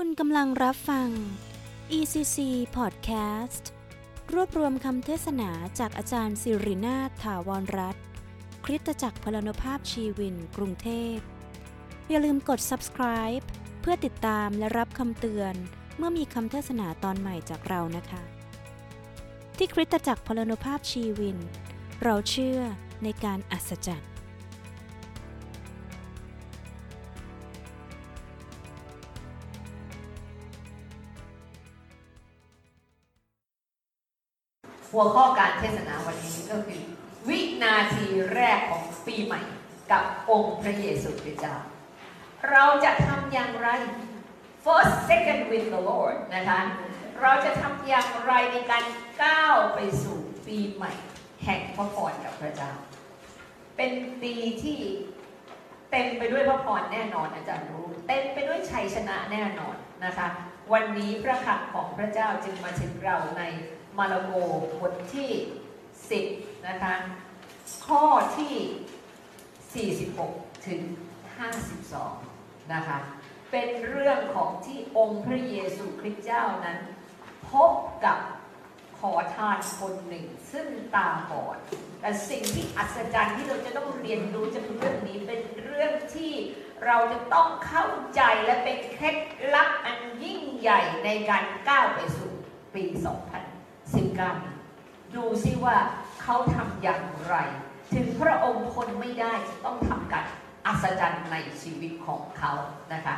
คุณกำลังรับฟัง ECC Podcast รวบรวมคำเทศนาจากอาจารย์สิรินาถาวรรัตน์คริสตจักรพลานภาพชีวิน กรุงเทพ อย่าลืมกด subscribe เพื่อติดตามและรับคำเตือน เมื่อมีคำเทศนาตอนใหม่จากเรานะคะ ที่คริสตจักรพลานภาพชีวิน เราเชื่อในการอัศจรรย์ หัวข้อการเทศนาวันนี้ก็คือ วินาทีแรกของปีใหม่กับองค์พระเยซูคริสต์เจ้า เราจะทำอย่างไร first second with the Lord นะคะ เราจะทำอย่างไรในการก้าวไปสู่ปีใหม่ แห่งพระพรกับพระเจ้า เป็นปีที่เต็มไปด้วยพระพรแน่นอนอาจารย์รู้ เต็มไปด้วยชัยชนะแน่นอนนะคะ วันนี้พระคำของพระเจ้าจึงมาถึงเราใน มาระโกบทที่ 10 นะคะ ข้อที่ 46 ถึง 52 นะคะ เป็นเรื่องของที่องค์พระเยซูคริสต์เจ้านั้น พบกับขอทานคนหนึ่ง ซึ่งตาบอด แต่สิ่งที่อัศจรรย์ที่เราจะต้องเรียนรู้จากเรื่องนี้เป็นเรื่องที่เราจะต้องเข้าใจและเป็นเคล็ดลับอันยิ่งใหญ่ในการก้าวไปสู่ปี 2 2019ดูซิว่าเขาทำอย่างไร ถึงพระองค์คนไม่ได้ต้องทำการอัศจรรย์ในชีวิตของเขานะคะ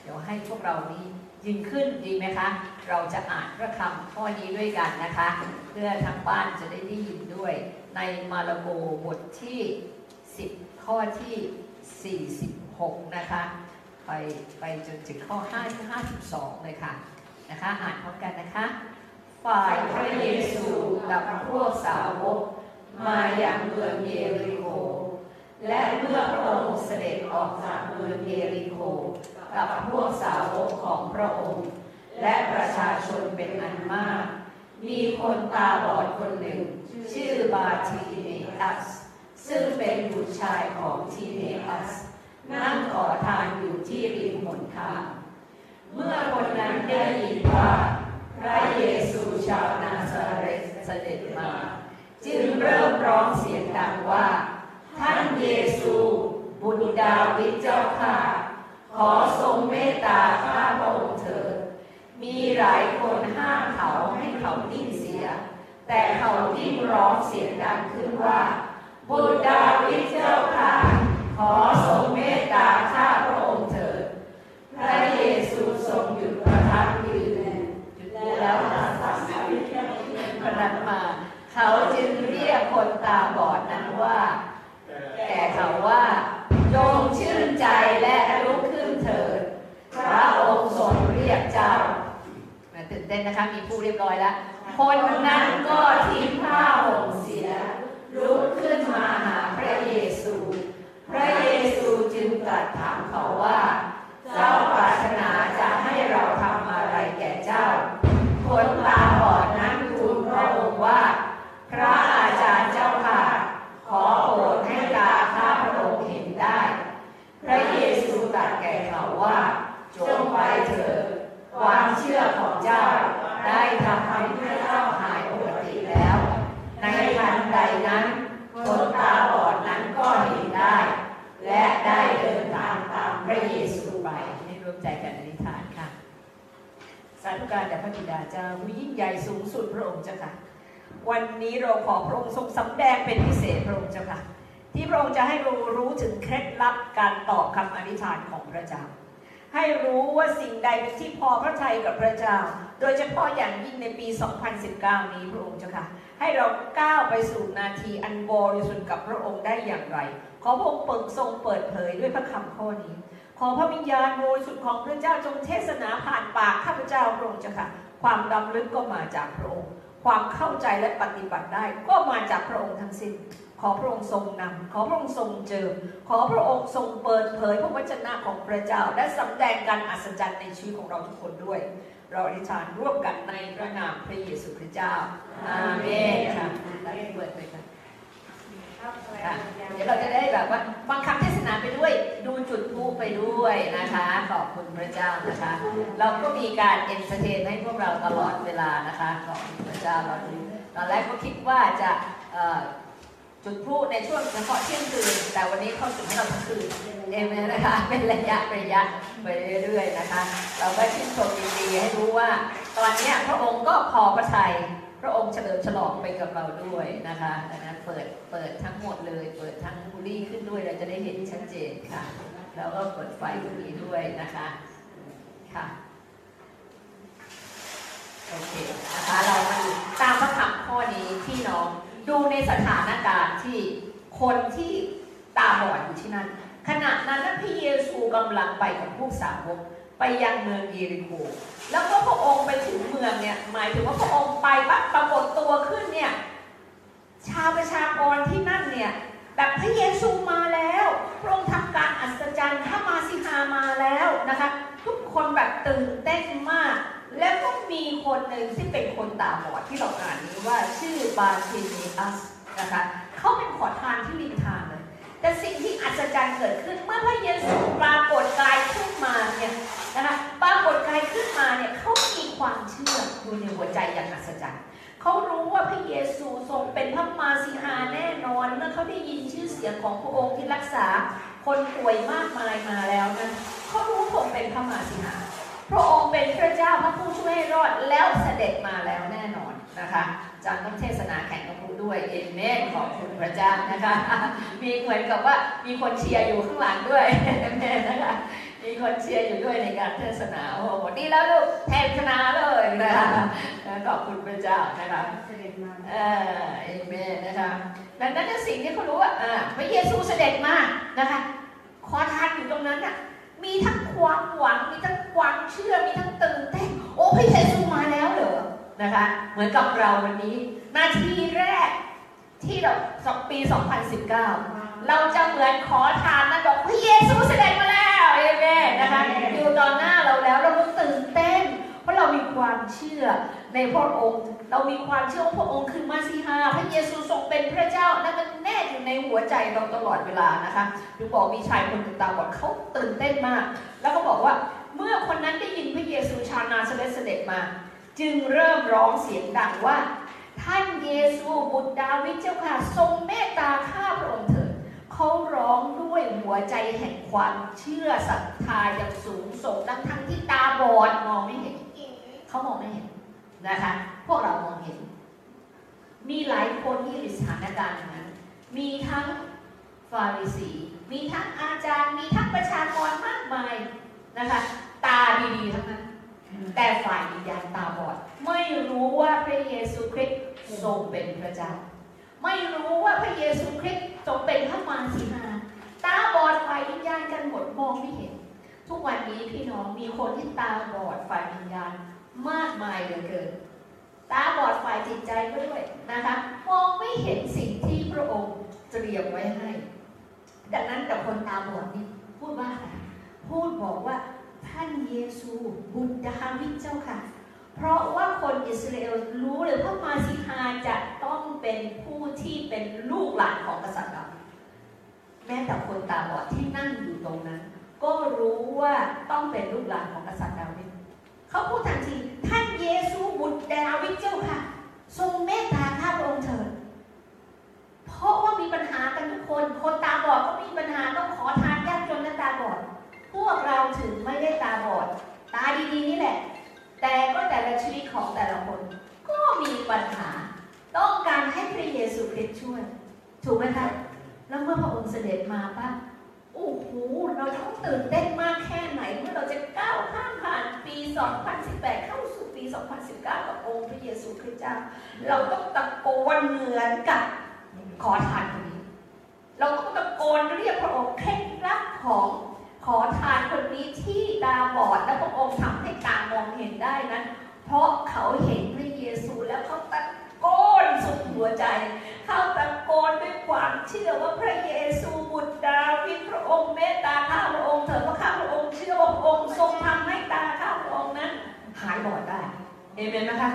เดี๋ยวให้พวกเรานี้ยืนขึ้นดีไหมคะ เราจะอ่านพระคำข้อนี้ด้วยกันนะคะ เพื่อทางบ้านจะได้ได้ยินด้วย ในมาระโกบทที่ 10 ข้อที่ 46 นะคะ ไปไปจนถึงข้อ 5 52 เลยค่ะนะคะ อ่านพร้อมกันนะคะ ฝ่ายพระเยซูกับพวกสาวกมาอย่างเมืองเยริโค และเมื่อพระองค์เสด็จออกจากเมืองเยริโค กับพวกสาวกของพระองค์ และประชาชนเป็นอันมาก มีคนตาบอดคนหนึ่ง ชื่อบาทีเนอัส ซึ่งเป็นบุตรชายของทีเนอัส นั่งขอทานอยู่ที่ริมหนทาง เมื่อคนนั้นได้ยินว่า ระเยซูชาวนาซาเรตเสด็จมา จึงเริ่มร้องเสียงดังว่า ท่านเยซู บุตรดาวิดเจ้าข้าขอทรงเมตตาข้าพระองค์เถิดมีหลายคนห้ามเขาให้เขานิ่งเสีย แต่เขายิ่งร้องเสียงดังขึ้นว่า บุตรดาวิดเจ้า ตาบอดนั้นว่า แก่เขาว่าจงชื่นใจและลุกขึ้นเถิด พระองค์ทรงเรียกเจ้าตื่นเต้นนะคะ มีผู้เรียบร้อยแล้ว คนนั้นก็ทิ้งผ้าห่มเสีย ลุกขึ้นมาหาพระเยซู พระเยซูจึงตรัสถามเขาว่าเจ้า เจ้า ได้ทำให้เจ้าหายปกติแล้ว ในทันใดนั้นคนตาบอดนั้นก็เห็นได้ และได้เดินทางตามพระเยซูไปให้ร่วมใจกันอธิษฐานค่ะ สาธุการแด่พระบิดาเจ้าผู้ยิ่งใหญ่สูงสุดพระองค์เจ้าค่ะ วันนี้เราขอพระองค์ทรงสำแดงเป็นพิเศษพระองค์เจ้าค่ะ ที่พระองค์จะให้เรารู้ถึงเคล็ดลับการตอบคำอธิษฐานของพระเจ้า ให้รู้ว่าสิ่งใดเป็นที่พอพระทัยกับพระเจ้า โดยเฉพาะอย่างยิ่งในปี 2019 นี้พระองค์เจ้าค่ะ ให้เราก้าวไปสู่นาทีอันบริสุทธิ์กับพระองค์ได้อย่างไร ขอพระองค์เปิดทรงเปิดเผยด้วยพระคำข้อนี้ ขอพระวิญญาณบริสุทธิ์ของพระเจ้าจงเทศนาผ่านปากข้าพเจ้าพระองค์เจ้าค่ะ ความดำลึกก็มาจากพระองค์ ความเข้าใจและปฏิบัติได้ ก็มาจากพระองค์ทั้งสิ้น ขอพระองค์ทรงนำขอพระองค์ทรงเจิม ขอพระองค์ทรงเปิดเผยพระวจนะของพระเจ้า และสำแดงการอัศจรรย์ในชีวิตของเราทุกคนด้วย เราอธิษฐานร่วมกันในพระนามพระเยซูคริสต์เจ้าอาเมนค่ะได้เปิดเลย ค่ะเดี๋ยวเราจะได้แบบว่าฟังคำเทศนาไปด้วย ดูยูทูปไปด้วยนะคะ ขอบคุณพระเจ้านะคะ เราก็มีการ entertain ให้พวกเราตลอดเวลานะคะขอบคุณพระเจ้าเราตอนแรกก็คิดว่าจะจุดพลุในช่วงเฉพาะเที่ยงคืน แต่วันนี้เขาจุดให้เราทั้งคืนเอเมนะคะ เป็นระยะระยะไปเรื่อยๆนะคะ เราก็ชื่นชมยินดีให้รู้ว่า ตอนนี้พระองค์ก็พอพระทัย ระองค์เฉลิมฉลองไปกับเราด้วยนะคะดังนั้นเปิดเปิดทั้งหมดเลย เปิดทั้งบุรีขึ้นด้วยเราจะได้เห็นชัดเจนค่ะ แล้วก็เปิดไฟตรงนี้ด้วยนะคะค่ะโอเคนะคะเรามาดูตามพระคำข้อนี้พี่น้องดูในสถานการณ์ที่คนที่ตาบอดอยู่ที่นั่นขณะนั้นพระเยซูกำลังไปกับผู้สาวก ไปยังเมืองเยริโคแล้วก็พระองค์ไปถึงเมืองเนี่ยหมายถึงว่าพระองค์ไปปั๊บปรากฏตัวขึ้นเนี่ยชาวประชากรที่นั่นเนี่ยแบบพระเยซูมาแล้ว พระองค์ทำการอัศจรรย์ถ้ามาสิฮามาแล้วนะคะ ทุกคนแบบตื่นเต้นมาก แล้วก็มีคนหนึ่งที่เป็นคนตาบอดที่เราอ่านนี้ว่าชื่อบาเทเนอัสนะคะเขาเป็นขอทานที่ริมทางเลย แต่สิ่งที่อัศจรรย์เกิดขึ้น เมื่อพระเยซูปรากฏกายขึ้นมาเนี่ยนะคะปรากฏกายขึ้นมาเนี่ยเขามีความเชื่ออยู่ในหัวใจอย่างอัศจรรย์เขารู้ว่าพระเยซูทรงเป็นพระมาสิหาแน่นอนเมื่อเขาได้ยินชื่อเสียงของพระองค์ที่รักษาคนป่วยมากมายมาแล้วนะเขารู้ทรงเป็นพระมาสิหาพระองค์เป็นพระเจ้าพระผู้ช่วยให้รอดแล้วเสด็จมาแล้วแน่ นอนนะคะจันต้องเทศนาแข่งกับครูด้วยเอเมนขอบคุณพระเจ้านะคะ มีเหมือนกับว่ามีคนเชียร์อยู่ข้างหลังด้วยเอเมนนะคะมีคนเชียร์อยู่ด้วยในการเทศนาโอ้โหดีแล้วลูกเทศนาเลยนะคะขอบคุณพระเจ้านะคะเออเอเมนนะคะดังนั้นสิ่งที่เขารู้ว่าพระเยซูเสด็จมานะคะขอทานอยู่ตรงนั้นอะมีทั้งความหวังมีทั้งความเชื่อมีทั้งตื่นเต้นโอ้พระเยซูมาแล้วเหรอ นะคะ เหมือนกับเราวันนี้ นาทีแรกที่เราสองปี 2019 เราจะเหมือนขอทานนะบอกพระเยซูเสด็จมาแล้วเอเมนนะคะอยู่ตอนหน้าเราแล้วเราก็ตื่นเต้น เพราะเรามีความเชื่อในพระองค์ เรามีความเชื่อว่าพระองค์คือมาซีฮาพระเยซูทรงเป็นพระเจ้านั่นมันแน่อยู่ในหัวใจเราตลอดเวลานะคะดูบอกมีชายคนหนึ่งตาบอดเขาตื่นเต้นมาก แล้วก็บอกว่าเมื่อคนนั้นได้ยินพระเยซูชาวนาเสด็จเสด็จมา จึงเริ่มร้องเสียงดังว่า ท่านเยซูบุตรดาวิดเจ้าค่ะ ทรงเมตตาข้าพระองค์เถิดเขาร้องด้วยหัวใจแห่งความเชื่อศรัทธาอย่างสูงส่งทั้งทั้งที่ตาบอดมองไม่เห็นเขามองไม่เห็นนะคะ พวกเรามองเห็น มีหลายคนที่อยู่สถานการณ์นั้นมีทั้งฟาริสี มีทั้งอาจารย์ มีทั้งประชากรมากมายนะคะ ตาดีๆทั้งนั้น แต่ฝ่ายวิญญาณตาบอด ไม่รู้ว่าพระเยซูคริสต์ทรงเป็นพระเจ้า ไม่รู้ว่าพระเยซูคริสต์ทรงเป็นพระมาสีนาตาบอดฝ่ายวิญญาณกันหมดมองไม่เห็น ทุกวันนี้พี่น้องมีคนที่ตาบอดฝ่ายวิญญาณมากมายเหลือเกิน ตาบอดฝ่ายจิตใจก็ด้วยนะคะ มองไม่เห็นสิ่งที่พระองค์เตรียมไว้ให้ ดังนั้นแต่คนตาบอดนี่พูดว่าอะไรพูดบอกว่า ท่านเยซูบุตรดาวิดเจ้าค่ะ เพราะว่าคนอิสราเอลรู้เลยว่ามาซิฮาจะต้องเป็นผู้ที่เป็นลูกหลานของกษัตริย์ดาวิดแม้แต่คนตาบอดที่นั่งอยู่ตรงนั้น ก็รู้ว่าต้องเป็นลูกหลานของกษัตริย์ดาวิดเขาพูดทันทีท่านเยซูบุตรดาวิดเจ้าค่ะ ทรงเมตตาข้าพระองค์เถิดเพราะว่ามีปัญหากันทุกคน คนตาบอดก็มีปัญหาต้องขอทานยากจนและตาบอด พวกเราถึงไม่ได้ตาบอด ตาดีๆนี่แหละ แต่ก็แต่ละชีวิตของแต่ละคน ก็มีปัญหา ต้องการให้พระเยซูคริสต์ช่วย ถูกไหมคะ แล้วเมื่อพระองค์เสด็จมาปั๊บโอ้โห เราต้องตื่นเต้นมากแค่ไหน เมื่อเราจะก้าวข้ามผ่านปี 2018 เข้าสู่ปี 2019 กับองค์พระเยซูคริสต์เจ้า เราต้องตะโกนเหมือนกับขอทานคนนี้ เราต้องตะโกนเรียกพระองค์เคล็ดลับของ ขอทานคนนี้ที่ตาบอดและพระองค์ทำให้ตามองเห็นได้นั้น เพราะเขาเห็นพระเยซูแล้วเขาตะโกนสุดหัวใจ เขาตะโกนด้วยความเชื่อว่าพระเยซูบุตรดาวิดพระองค์เมตตาข้าพระองค์เถิดเพราข้าพระองค์เชื่อว่าพระองค์ทรงทำให้ตาข้าพระองค์นั้น หายบอดได้เอเมนไหมคะ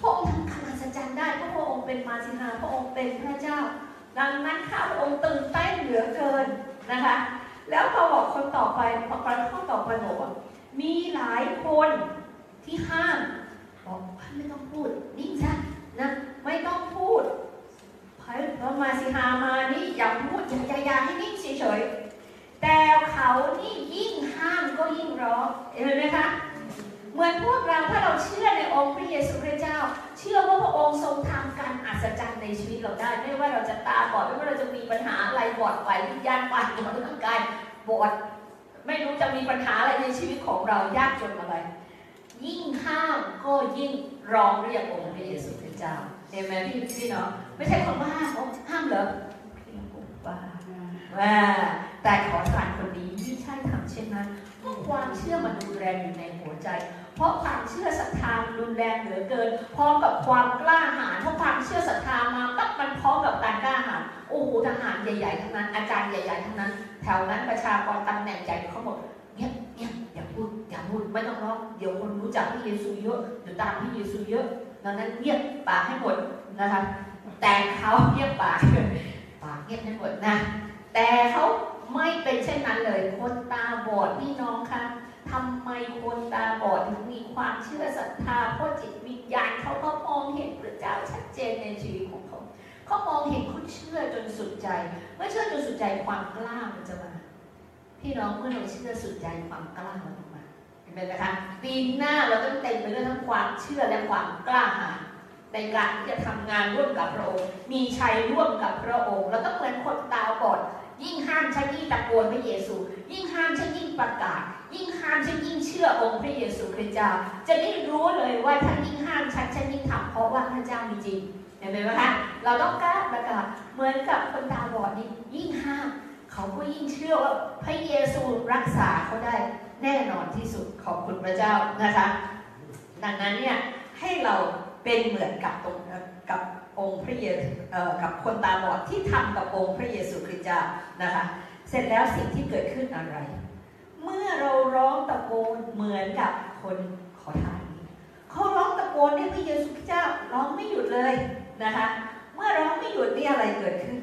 พระองค์ทำขนาดสัจจ์ได้เพราะพระองค์เป็นมาสินาพระองค์เป็นพระเจ้า ดังนั้นข้าพระองค์ตื่นเต้นเหลือเกินนะคะ แล้วเขาบอกคนต่อไปพอประข้อต่อไปบอกว่ามีหลายคนที่ห้ามบอกไม่ต้องพูดนิ่งซะนะไม่ต้องพูดพระมาสิหามานี่อย่าพูดอย่าอย่าอย่าให้นิ่งเฉยๆแต่เขานี่ยิ่งห้ามก็ยิ่งร้องเห็นไหมคะ มือนพวกเราถ้าเราเชื่อในองค์พระเยซูคริสต์เจ้า เชื่อว่าพระองค์ทรงทำการอัศจรรย์ในชีวิตเราได้ ไม่ว่าเราจะตาบอดไม่ว่าเราจะมีปัญหาอะไรบอดไปวิญญาณไปหรือมันร่างกายบอดไม่รู้จะมีปัญหาอะไรในชีวิตของเรายากจนอะไร ยิ่งห้ามก็ยิ่งร้องเรียกองค์พระเยซูคริสต์เจ้าเอเมนพี่พี่เนาะไม่ใช่คนบ้าเขาห้ามเหรอพี่น้องบ้าว่าแต่ขอทานคนนี้ไม่ใช่ทำเช่นนั้น เพราะความเชื่อมันรุนแรงอยู่ในหัวใจ เพราะความเชื่อศรัทธารุนแรงเหลือเกิน พร้อมกับความกล้าหาญเพราะความเชื่อศรัทธามาปั๊บมันพร้อมกับการกล้าหาญโอ้โหทหารใหญ่ๆทั้งนั้น อาจารย์ใหญ่ๆทั้งนั้น แถวนั้นประชากรตำแหน่งใหญ่เขาหมดเงียบเงียบอย่าพูดอย่าพูดไม่ต้องร้องเดี๋ยวคนรู้จักพระเยซูเยอะเดี๋ยวตามพระเยซูเยอะดังนั้นเงียบปากให้หมดนะคะแต่เขาเงียบปากปากเงียบให้หมดนะ แต่เขา ไม่เป็นเช่นนั้นเลย คนตาบอดพี่น้องคะทำไมคนตาบอดถึงมีความเชื่อศรัทธาเพราะจิตวิญญาณเขาก็มองเห็นพระเจ้าชัดเจนในชีวิตของเขาเขามองเห็นเขาเชื่อจนสุดใจ เมื่อเชื่อจนสุดใจความกล้ามันจะมาพี่น้องเมื่อเราเชื่อสุดใจความกล้ามันมาเห็นไหมคะปีหน้าเราต้องเต็มไปด้วยทั้งความเชื่อและความกล้าหาญในการที่จะทำงานร่วมกับพระองค์ มีชัยร่วมกับพระองค์ เราต้องเหมือนคนตาบอด ยิ่งห้ามฉันยิ่งตะโกนพระเยซู ยิ่งห้ามฉันยิ่งประกาศ ยิ่งห้ามฉันยิ่งเชื่อองค์พระเยซูคริสต์เจ้า จะได้รู้เลยว่าถ้านยิ่งห้ามฉันฉันยิ่งทำเพราะว่าพระเจ้ามีจริงเห็นไหมคะเราต้องกล้าประกาศเหมือนกับคนตาบอดนี่ยิ่งห้ามเขาก็ยิ่งเชื่อว่าพระเยซูรักษาเขาได้แน่นอนที่สุดขอบคุณพระเจ้านะคะ ดังนั้นเนี่ยให้เราเป็นเหมือนกับตรงกับ องค์พระเยซูกับคนตาบอดที่ทำกับองค์พระเยซูคริสต์เจ้านะคะเสร็จแล้วสิ่งที่เกิดขึ้นอะไร เมื่อเราร้องตะโกนเหมือนกับคนขอทานเขาร้องตะโกนให้พระเยซูคริสต์เจ้าร้องไม่หยุดเลยนะคะเมื่อร้องไม่หยุดนี่อะไรเกิดขึ้น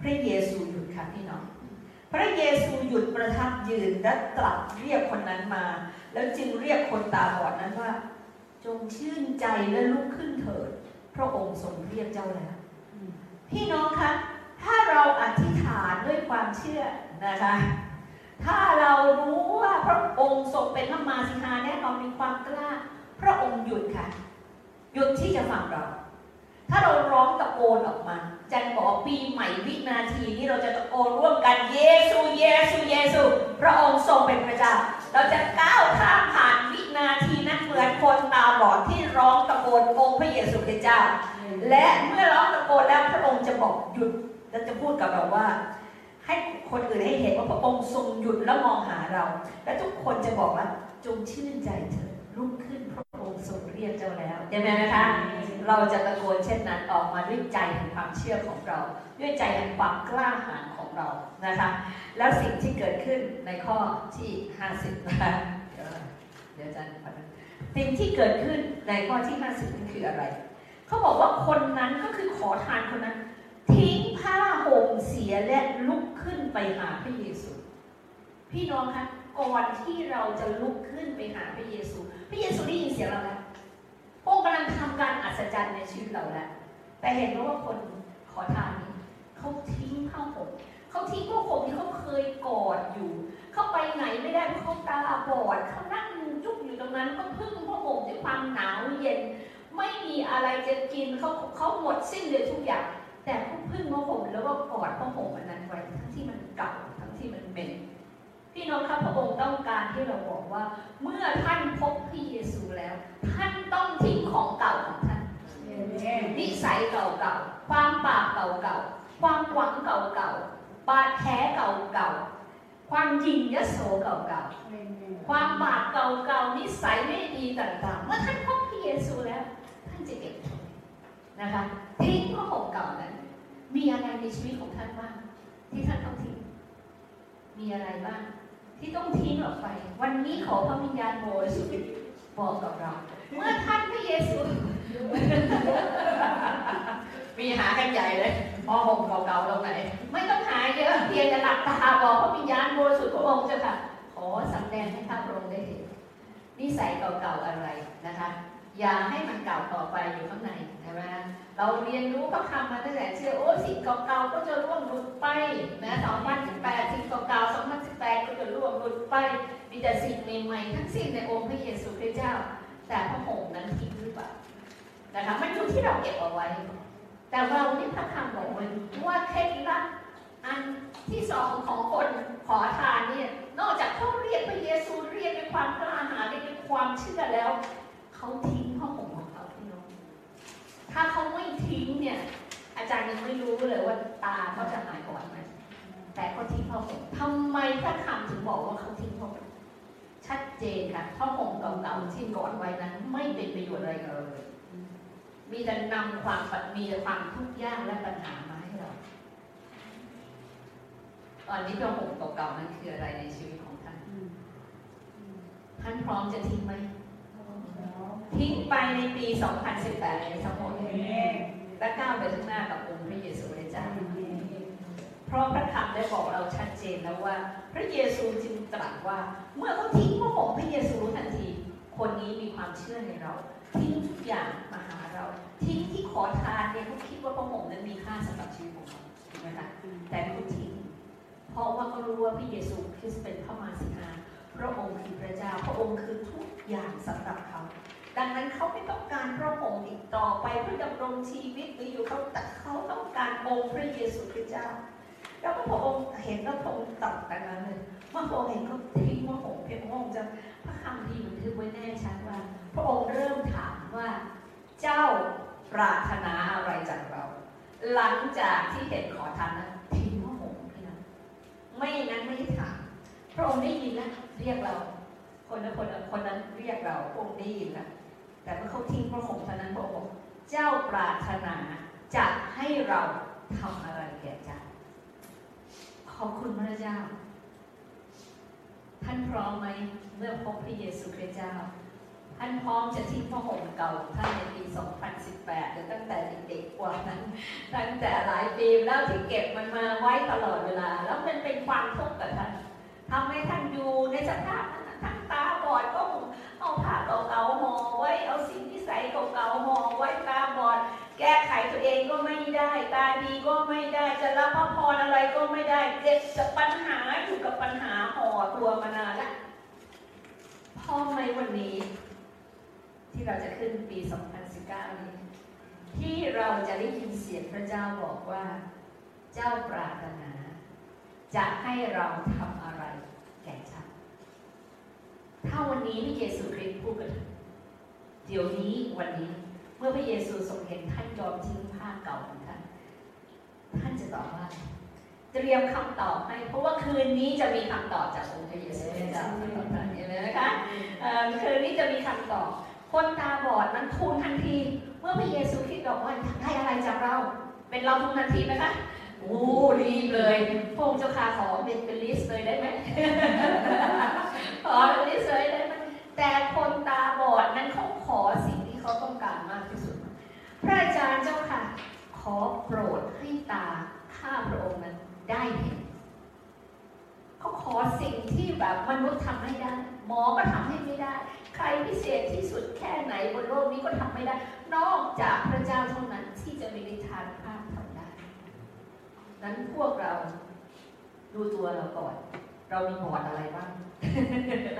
พระเยซูหยุดค่ะพี่น้องพระเยซูหยุดประทับยืนและตรัสเรียกคนนั้นมา แล้วจึงเรียกคนตาบอดนั้นว่า จงชื่นใจและลุกขึ้นเถิด พระองค์ทรงเรียกเจ้าแล้วพี่น้องคะถ้าเราอธิษฐานด้วยความเชื่อนะคะถ้าเรารู้ว่าพระองค์ทรงเป็นพระมาสิหาแน่นอนมีความกล้า พระองค์หยุดค่ะ หยุดที่จะฟังเรา ถ้าเราร้องตะโกนออกมาจันบอกปีใหม่วินาทีนี้เราจะตะโกนร่วมกันเยซูเยซูเยซู พระองค์ทรงเป็นพระเจ้า เราจะก้าวข้ามผ่านวิ นาทีนั้นเหมือนคนตาบอดที่ร้องตะโกนองค์พระเยซูคริสต์เจ้า และเมื่อร้องตะโกนแล้วพระองค์จะบอกหยุดและจะพูดกับเราว่า ให้คนอื่นให้เห็นว่าพระองค์ทรงหยุดแล้วมองหาเรา และทุกคนจะบอกว่าจงชื่นใจเถิดลุกขึ้นพระองค์ทรงเรียกเจ้าแล้วใช่ไหมนะคะเราจะตะโกนเช่นนั้นออกมาด้วยใจแห่งความเชื่อของเรา ด้วยใจแห่งความกล้าหาญของเรานะคะ แล้วสิ่งที่เกิดขึ้นในข้อที่ 50นะคะเดี๋ยวอาจารย์ขอสิ่งที่เกิดขึ้นในข้อที่50นั่นคืออะไร เขาบอกว่าคนนั้นก็คือขอทานคนนั้น ทิ้งผ้าห่มเสียและลุกขึ้นไปหาพระเยซูพี่น้องคะก่อนที่เราจะลุกขึ้นไปหาพระเยซู พระเยซูได้ยินเสียงเราแล้วพระองค์กำลังทำการอัศจรรย์ในชีวิตเราแล้วแต่เห็นไหมว่าคนขอทานนี้เขาทิ้งผ้าห่มเขาทิ้งผ้าห่มที่เขาเคยกอดอยู่ เขาไปไหนไม่ได้เพราะเขาตาบอดเขานั่งจุกอยู่ตรงนั้นก็พึ่งผ้าห่มด้วยความหนาวเย็น ไม่มีอะไรจะกินเขาเขาหมดสิ้นเลยทุกอย่าง แต่เขาพึ่งผ้าห่มแล้วก็กอดผ้าห่มอันนั้นไว้ทั้งที่มันเก่าทั้งที่มันเหม็นพี่น้องครับพระองค์ต้องการที่เราบอกว่า เมื่อท่านพบพระเยซูแล้ว ท่านต้องทิ้งของเก่าของท่านนิสัยเก่าๆความบาปเก่าๆความหวังเก่าๆบาดแผลเก่าๆ ความยิงยโสเก่าๆ ความบาปเก่าๆ นิสัยไม่ดีต่างๆ เมื่อท่านพบพระเยซูแล้ว ท่านจะเก็บนะคะทิ้งข้อหกเก่านั้น มีอะไรในชีวิตของท่านบ้างที่ท่านต้องทิ้ง มีอะไรบ้างที่ต้องทิ้งออกไป วันนี้ขอพระวิญญาณบริสุทธิ์บอกกับเรา เมื่อท่านพระเยซู มีหากันใหญ่เลยพอห่มเก่าๆตรงไหน ไม่ต้องหาเยอะเพียงแต่หลับตาบอกพระวิญญาณบริสุทธิ์พระองค์เจ้าค่ะขอสำแดงให้พระองค์ได้เห็นนิสัยเก่าๆอะไรนะคะ อย่าให้มันเก่าต่อไปอยู่ข้างในใช่ไหมเราเรียนรู้พระคำมาตั้งแต่เชื่อโอ้สิ่งเก่าๆก็จะร่วงหลุดไปนะ2018สิ่งเก่าๆ2018ก็จะร่วงหลุดไป มีแต่สิ่งใหม่ๆทั้งสิ้นในองค์พระเยซูคริสต์เจ้า แต่พระหงส์นั้นทิ้งหรือเปล่านะคะมันอยู่ที่เราเก็บเอาไว้ แต่เรานี่พระคำบอกว้ว่าเคล็ดลับอันที่สองของคนขอทานเนี่ยนอกจากเขาเรียกพระเยซูเรียกด้วยความกล้าหาญเรียกด้วยความเชื่อแล้วเขาทิ้งพระหงของเขาพี่น้องถ้าเขาไม่ทิ้งเนี่ย อาจารย์ยังไม่รู้เลยว่าตาเขาจะหายก่อนไหมแต่เขาทิ้งพระหงทำไมพระคำถึงบอกว่าเขาทิ้งพระหงชัดเจนค่ะพระหงเก่าๆที่ก่อนไว้นั้น ไม่เป็นประโยชน์อะไรเลย มีแต่นำความมีแต่ความทุกข์ยากและปัญหามาให้เรา ตอนนี้พระหงส์เก่าๆนั้นคืออะไรในชีวิตของท่าน ท่านพร้อมจะทิ้งไหม ทิ้งไปในปี 2018ในทั้งหมดและก้าวไปข้างหน้ากับองค์พระเยซูคริสต์เจ้าเพราะพระคำได้บอกเราชัดเจนแล้วว่า พระเยซูจึงตรัสว่า เมื่อเขาทิ้งพระองค์พระเยซูรู้ทันที คนนี้มีความเชื่อในเรา ทิ้งทุกอย่างมาหาเรา ทิ้งที่ขอทานเนี่ยเขาคิดว่าพระองค์นั้นมีค่าสำหรับชีวิตของเขาถูกไหมคะแต่เขาทิ้ง เพราะว่าเขารู้ว่าพระเยซูคริสต์เป็นพระมาสิกาพระองค์คือพระเจ้าพระองค์คือทุกอย่างสำหรับเขา ดังนั้นเขาไม่ต้องการพระองค์อีกต่อไปเพื่อดำรงชีวิตหรืออยู่เขาแต่เขาต้องการองค์พระเยซูคริสต์เจ้า แล้วพระองค์เห็นแล้วพระองค์ตรัสกันนั้นเลยเมื่อพระองค์เห็นเขาทิ้งพระองค์เพียงพระองค์จะพระคำที่บันทึกไว้แน่ชัดว่า พระองค์เริ่มถามว่าเจ้าปรารถนาอะไรจากเรา หลังจากที่เห็นขอทานนั้นทิ้งพระองค์พี่นะไม่นั้นไม่ถาม พระองค์ได้ยินแล้วเรียกเรา คนนั้นคนนั้นคนนั้นเรียกเราพระองค์ได้ยินแล้วแต่เมื่อเขาทิ้งพระองค์เท่านั้นพระองค์บอกเจ้าปรารถนาจะให้เราทำอะไรแก่เจ้าขอบคุณพระเจ้า ท่านพร้อมไหมเมื่อพบพระเยซูคริสต์เจ้า ท่านพร้อมจะทิ้งพระห่มเก่าท่านในปี 2018หรือตั้งแต่เด็กๆกว่านั้น ตั้งแต่หลายปีแล้วที่เก็บมันมาไว้ตลอดเวลา แล้วมันเป็นความทุกข์กับท่านทำให้ท่านอยู่ในสภาพนั้นทั้งตาบอดก็เอาผ้าเก่าๆห่อไว้ เอาสิ่งที่ใส่เก่าๆห่อไว้ตาบอด แก้ไขตัวเองก็ไม่ได้ ตาดีก็ไม่ได้ จะรับพระพรอะไรก็ไม่ได้ เจ็บจะปัญหาอยู่กับปัญหาห่อตัวมานานแล้วพอไหมวันนี้ ที่เราจะขึ้นปี 2019 นี้ ที่เราจะได้ยินเสียงพระเจ้าบอกว่า เจ้าปรารถนา จะให้เราทำอะไรแก่ฉันถ้าวันนี้พระเยซูคริสต์พูดกับเดี๋ยวนี้วันนี้เมื่อพระเยซูทรงเห็นท่านยอมทิ้งผ้าเก่าของท่านท่านจะตอบว่าเตรียมคำตอบให้ เพราะว่าคืนนี้จะมีคำตอบจากองค์พระเยซูคริสต์เจ้าเห็นไหมนะคะเอ่อคืนนี้จะมีคำตอบ คนตาบอดนั้นทูลทันที เมื่อพระเยซูคริสต์บอกว่าได้อะไรจากเรา เป็นเราทูลทันทีไหมคะโอ้รีบเลยพระองค์เจ้าค่ะขอเป็นเป็น list เลยได้ไหมขอเป็น list เลยได้ไหมแต่คนตาบอดนั้นเขาขอสิ่งที่เขาต้องการมากที่สุด พระอาจารย์เจ้าค่ะ ขอโปรดให้ตาข้าพระองค์นั้นได้เห็นเขาขอสิ่งที่แบบมนุษย์ทำไม่ได้ หมอก็ทำให้ไม่ได้ใค รพิเศษที่สุดแค่ไหนบนโลกนี้ก็ทำไม่ได้ นอกจากพระเจ้าเท่านั้นที่จะมีนิทานภาพทำได้ นั้นพวกเราดูตัวเราก่อน เรามีบอดอะไรบ้าง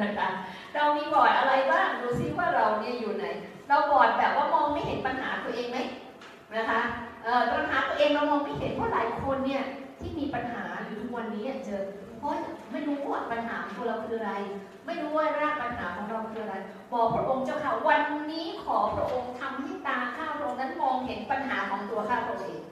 นะคะเรามีบอดอะไรบ้างดูซิว่าเราเนี่ยอยู่ไหน เราบอดแบบว่ามองไม่เห็นปัญหาตัวเองไหมนะคะเออปัญหาตัวเองเรามองไม่เห็นเพราะหลายคนเนี่ยที่มีปัญหาอยู่ทุกวันนี้เจอเพราะ ไม่รู้ว่าปัญหาของเราคืออะไร ไม่รู้ว่ารากปัญหาของเราคืออะไร บอกพระองค์เจ้าค่ะวันนี้ขอพระองค์ทำให้ตาข้าพระองค์นั้นมองเห็นปัญหาของตัวข้าพระองค์เอง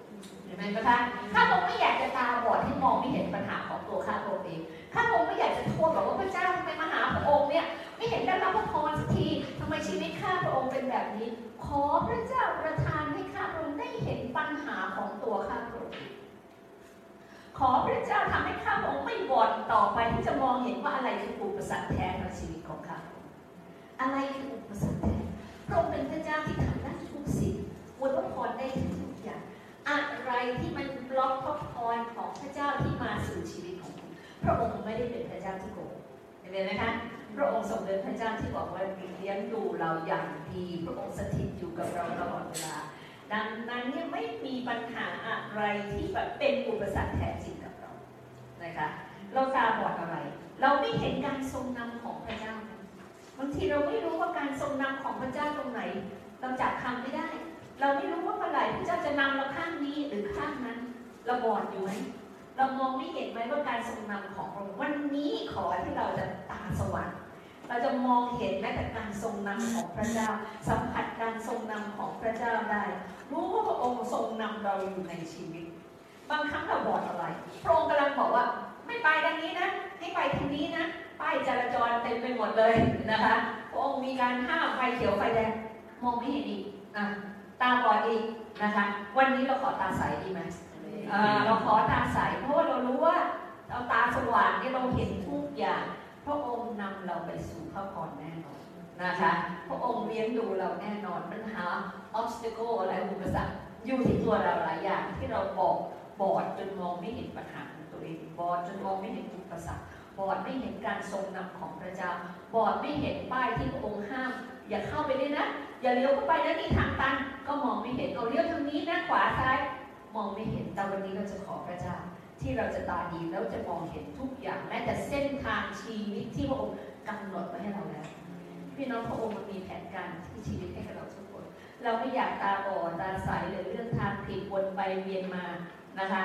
เห็นไหมคะข้าพระองค์ไม่อยากจะตาบอดให้มองไม่เห็นปัญหาของตัวข้าพระองค์เองข้าพระองค์ไม่อยากจะโทษบอกว่าพระเจ้าทำไมมาหาพระองค์เนี่ยไม่เห็นได้รับพระพรสักทีทำไมชีวิตข้าพระองค์เป็นแบบนี้ ขอพระเจ้าประทานให้ข้าพระองค์ได้เห็นปัญหาของตัวข้าพระองค์ ขอพระเจ้าทำให้ข้าพระองค์ไม่บอดต่อไปที่จะมองเห็นว่าอะไรคืออุปสรรคแท้ในชีวิตของข้าพระองค์อะไรคืออุประองค์เป็นพระเจ้าที่ทำได้ทุกสิ่งอวยพรได้ทุกอย่าง อะไรที่มันบล็อกพระพรของพระเจ้าที่มาสู่ชีวิตของคุณพระองค์ไม่ได้เป็นพระเจ้าที่โกงเห็นไหมคะพระองค์ทรงเป็นพระเจ้าที่บอกว่าเลี้ยงดูเราอย่างดี พระองค์สถิตอยู่กับเราตลอดเวลา ดังนั้นเนี่ยไม่มีปัญหาอะไรที่แบบเป็นอุปสรรคแท้จริงกับเรานะคะ เราตาบอดอะไร เราไม่เห็นการทรงนำของพระเจ้าบางทีเราไม่รู้ว่าการทรงนำของพระเจ้าตรงไหน เราจับคำไม่ได้ เราไม่รู้ว่าเมื่อไหร่พระเจ้าจะนำเราข้างนี้หรือข้างนั้นเราบอดอยู่ไหมเรามองไม่เห็นไหมว่าการทรงนำของพระองค์วันนี้ขอที่เราจะตาสว่าง เราจะมองเห็นแม้แต่การทรงนำของพระเจ้า สัมผัสการทรงนำของพระเจ้าได้รู้ว่าพระองค์ทรงนำเราอยู่ในชีวิต บางครั้งเราบอดอะไรพระองค์กำลังบอกว่า ไม่ไปทางนี้นะให้ไปทางนี้นะป้ายจราจรเต็มไปหมดเลยนะคะพระองค์มีการห้ามไฟเขียวไฟแดงมองไม่เห็นอีกอะตาบอดอีกนะคะ วันนี้เราขอตาใสดีไหมอ่าเราขอตาใสเพราะว่าเรารู้ว่าเราตาสว่างเนี่ยเราเห็นทุกอย่างพ ระองค์นำเราไปสู่พระพรแน่นอนนะคะพระองค์เลี้ยงดูเราแน่นอนปัญหา obstacle อะไรอุปสรรคอยู่ที่ตัวเราหลายอย่างที่เราบอกบอดจนมองไม่เห็นปัญหาของตัวเองบอดจนมองไม่เห็นอุปสรรคบอดไม่เห็นการทรงนำของพระเจ้าบอดไม่เห็นป้ายที่พระองค์ห้าม อย่าเข้าไปเลยนะ อย่าเลี้ยวเข้าไปนะนี่ทางตันก็มองไม่เห็นเอาเลี้ยวทางนี้นะขวาซ้าย มองไม่เห็นแต่วันนี้เราจะขอพระเจ้า ที่เราจะตาดีแล้วจะมองเห็นทุกอย่างแม้แต่เส้นทางชีวิตที่พระองค์กำหนดไว้ให้เราแล้ว พี่น้องพระองค์มันมีแผนการที่ชีวิตให้กับเราทุกคน เราไม่อยากตาบอดตาใสหรือเรื่องทางผิดวนไปเวียนมานะคะ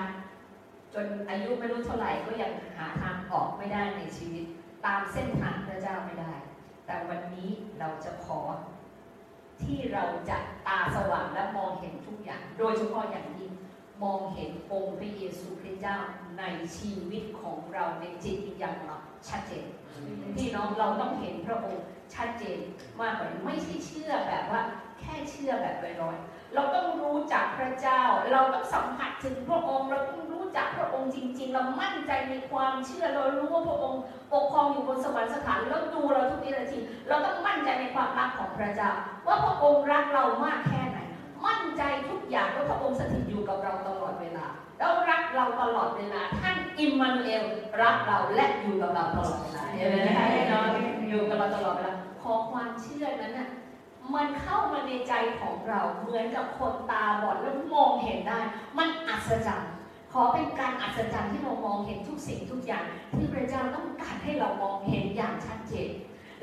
จนอายุไม่รู้เท่าไหร่ก็ยังหาทางออกไม่ได้ในชีวิต ตามเส้นทางพระเจ้าไม่ได้ แต่วันนี้เราจะขอที่เราจะตาสว่างและมองเห็นทุกอย่าง โดยเฉพาะอย่างยิ่ง มองเห็นองค์พระเยซูคริสต์เจ้าในชีวิตของเราในจิตวิญญาณของเราชัดเจนพี่น้องเราต้องเห็นพระองค์ชัดเจนมากกว่านี้ไม่ใช่เชื่อแบบว่าแค่เชื่อแบบลอยๆเราต้องรู้จักพระเจ้า เราต้องสัมผัสถึงพระองค์ เราต้องรู้จักพระองค์จริง ๆ เรามั่นใจในความเชื่อเรารู้ว่าพระองค์ปกครองอยู่บนสวรรค์สถานแล้วดูเราทุกวินาทีเราต้องมั่นใจในความรักของพระเจ้า ว่าพระองค์รักเรามากแค่ไหน มั่นใจทุกอย่างว่าพระองค์สถิตอยู่กับเราตลอดเวลา แล้วรักเราตลอดเวลา ท่านอิมมานูเอลรักเราและอยู่กับเราตลอดเวลาเห็นไหมคะพี่น้องอยู่กับเราตลอดเวลา ขอความเชื่อนั้นน่ะมันเข้ามาในใจของเราเหมือนกับคนตาบอดแล้วมองเห็นได้ มันอัศจรรย์ ขอเป็นการอัศจรรย์ที่เรามองเห็นทุกสิ่งทุกอย่าง ที่พระเจ้าต้องการให้เรามองเห็นอย่างชัดเจน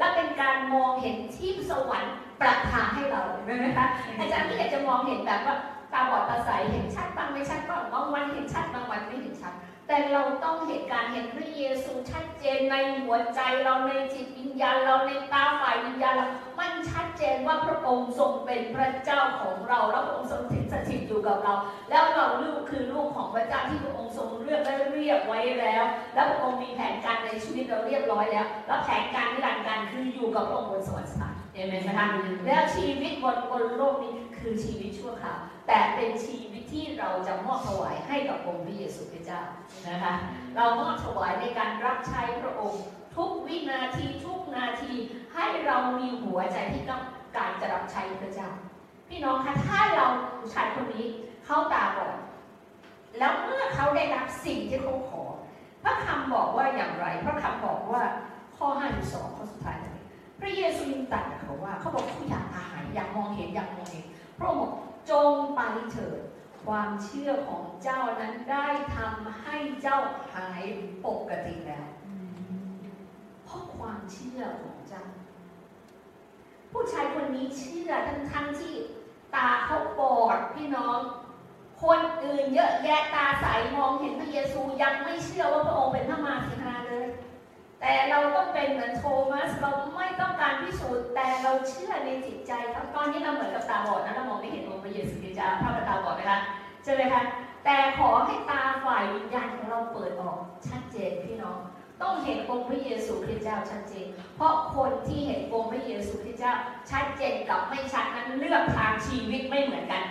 และเป็นการมองเห็นที่สวรรค์ประทานให้เราเห็นไหมคะอาจารย์ไม่อยากจะมองเห็นแบบว่าตาบอดตาใสเห็นชัดบางไม่ชัดบางบางวันเห็นชัดบางวันไม่เห็นชัด แต่เราต้องเห็นการเห็นพระเยซูชัดเจนในหัวใจเราในจิตวิญญาณเราในตาฝ่ายวิญญาณเรามันชัดเจนว่าพระองค์ทรงเป็นพระเจ้าของเราแล้วพระองค์ทรงสถิตอยู่กับเรา แล้วเราลูกคือลูกของพระเจ้าที่พระองค์ทรงเลือกและเรียกไว้แล้ว แล้วพระองค์มีแผนการในชีวิตเราเรียบร้อยแล้ว แล้วแผนการนิรันดร์การคืออยู่กับพระองค์บนสวรรค์สถานเห็นไหมคะแล้วชีวิตบนบนโลกนี้คือชีวิตชั่วคราวแต่เป็นชี ที่เราจะมอบถวายให้กับองค์พระเยซูคริสต์เจ้านะคะ เรามอบถวายในการรับใช้พระองค์ ทุกวินาทีทุกนาทีให้เรามีหัวใจที่ต้องการจะรับใช้พระเจ้า พี่น้องคะถ้าเราผู้ชายคนนี้เข้าตาบอดแล้วเมื่อเขาได้รับสิ่งที่เขาขอ พระคำบอกว่าอย่างไร พระคำบอกว่าข้อ52ข้อสุดท้ายเลยพระเยซูยังตรัสกับเขาว่าเขาบอกเขาอยากตาหายอยากมองเห็นอยากมองเห็นพระองค์บอกจงไปเถิด ความเชื่อของเจ้านั้นได้ทำให้เจ้าหายปกติแล้ว เพราะความเชื่อของเจ้า ผู้ชายคนนี้เชื่อทั้งทั้งๆที่ตาเขาบอดพี่น้อง คนอื่นเยอะแยะตาใสมองเห็นพระเยซูยังไม่เชื่อว่าพระองค์เป็นพระมาสิหาเลย แต่เราต้องเป็นเหมือนโทมัสเราไม่ต้องการพิสูจน์แต่เราเชื่อในจิตใจครับตอนนี้เราเหมือนกับตาบอดนะเรามองไม่เห็นอง ระเยซูคริสต์เจ้าเท่ากับตาบอดไหมคะใช่ไหมคะแต่ขอให้ตาฝ่ายวิญญาณของเราเปิดออกชัดเจนพี่น้อง ต้องเห็นองค์พระเยซูคริสต์เจ้าชัดเจน เพราะคนที่เห็นองค์พระเยซูคริสต์เจ้าชัดเจนกับไม่ชัดนั้นเลือกทางชีวิตไม่เหมือนกัน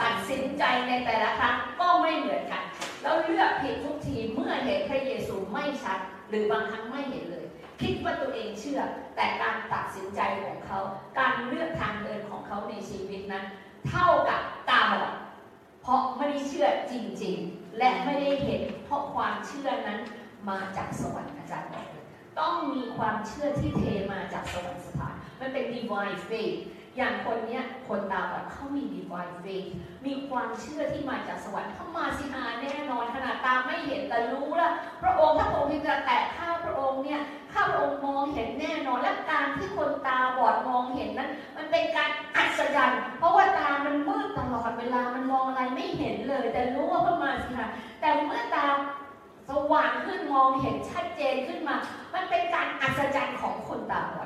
ตัดสินใจในแต่ละครั้งก็ไม่เหมือนกัน แล้วเลือกผิดทุกทีเมื่อเห็นพระเยซูไม่ชัด หรือบางครั้งไม่เห็นเลย คิดว่าตัวเองเชื่อ แต่การตัดสินใจของเขา การเลือกทางเดินของเขาในชีวิตนั้น เท่ากับตาบอดเพราะไม่ได้เชื่อจริง ๆ และไม่ได้เห็นเพราะความเชื่อนั้นมาจากสวรรค์อาจารย์บอกต้องมีความเชื่อที่เทมาจากสวรรค์สถาน มันเป็น divine faith อย่างคนเนี้ยคนตาบอดเขามี divine faith มีความเชื่อที่มาจากสวรรค์เขามาสิหาแน่นอนขนาดตาไม่เห็นแต่รู้ละพระองค์ถ้าพระองค์จะแตะข้าพระองค์เนี่ยข้าพระองค์มองเห็นแน่นอนและการที่คนตาบอดมองเห็นนั้น มันเป็นการอัศจรรย์เพราะว่าตามันมืดตลอดเวลามันมองอะไรไม่เห็นเลย แต่รู้ว่าพระมาสิหาแต่เมื่อตาสว่างขึ้นมองเห็นชัดเจนขึ้นมา มันเป็นการอัศจรรย์ของคนตาบอด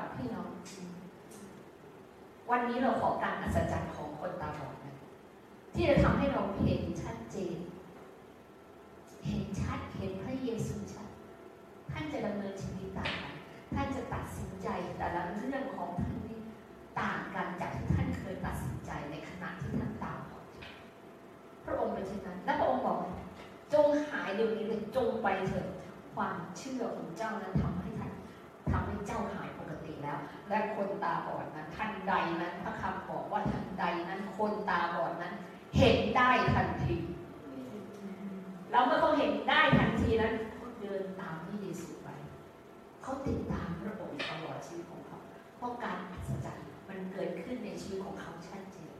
วันนี้เราขอการอัศจรรย์ของคนตาบอดนะที่จะทำให้เราเห็นชัดเจน เห็นชัดเห็นพระเยซูชัด ท่านจะดำเนินชีวิตต่างกันท่านจะตัดสินใจแต่ละเรื่องของท่านนี่ต่างกันจากที่ท่านเคยตัดสินใจในขณะที่ท่านตาบอดพระองค์เป็นเช่นนั้น และพระองค์บอกจงหายเดี๋ยวนี้เลยจงไปเถิดความเชื่อของเจ้านั้นทำให้ท่านทำให้เจ้าหายป แล้ว และคนตาบอดนั้นทันใดนั้นพระคำบอกว่าทันใดนั้นคนตาบอดนั้น เห็นได้ทันทีแล้วเมื่อเขาเห็นได้ทันทีนั้นเขาเดินตามพระเยซูไปเขาติดตามพระองค์ตลอดชีวิตของเขาเพราะการอัศจรรย์มันเกิดขึ้นในชีวิตของเขาชัดเจน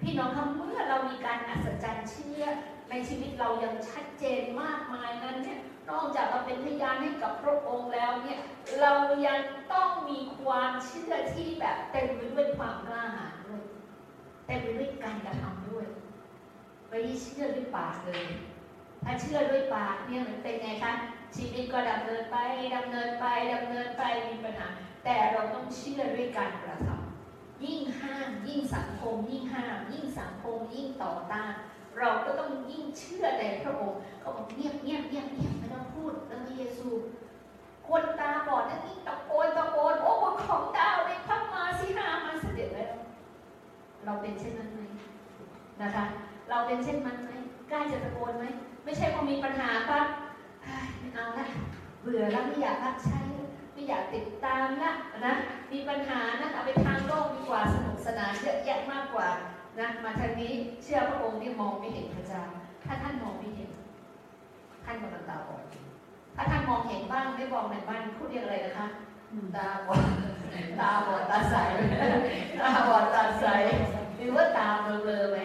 พี่น้องคะเมื่อเรามีการอัศจรรย์เชื่อในชีวิตเรายังชัดเจนมากมายนั้นเนี่ย นอกจากเราเป็นพยานให้กับพระองค์แล้วเนี่ยเรายังต้องมีความเชื่อที่แบบเต็มไปด้วยความกล้าหาญด้วยเต็มไปด้วยการกระทำด้วยไม่ได้เชื่อด้วยปากเลยถ้าเชื่อด้วยปากเนี่ยมันเป็นไงคะชีวิตก็ดำเนินไปดำเนินไปดำเนินไปมีปัญหาแต่เราต้องเชื่อด้วยการกระทำยิ่งห้ามยิ่งสังคม ยิ่งห้าม ยิ่งสังคมยิ่งต่อต้าน เราก็ต้องยิ่งเชื่อในพระองค์เขาบอกเงียบเงียบเงียบเงียบไม่ต้องพูดเรื่องพระเยซู คนตาบอดนั่นยิ่ตะโกนตะโกนโอ้บนของดาวในพระมาสิหามาเสด็จแล้ว เราเป็นเช่นนั้นไหมนะคะ เราเป็นเช่นนั้นไหมกล้าจะตะโกนไหมไม่ใช่พอมีปัญหาปั๊บไม่เอาละเบื่อแล้วไม่อยากรับใช้ไม่อยากติดตามละนะมีปัญหานะเอาไปทางโลกดีกว่าสนุกสนานเยอะแยะมากกว่า นะมาทางนี้เชื่อพระองค์ที่มองไม่เห็นพระเจ้าถ้าท่านมองไม่เห็น ท่านกำลังตาบอดถ้าท่านมองเห็นบ้างไม่บอกในบ้านพูดเรียกอะไรนะคะตาบอดตาบอดตาใสตาบอดตาใสหรือว่าตาเบลอไหม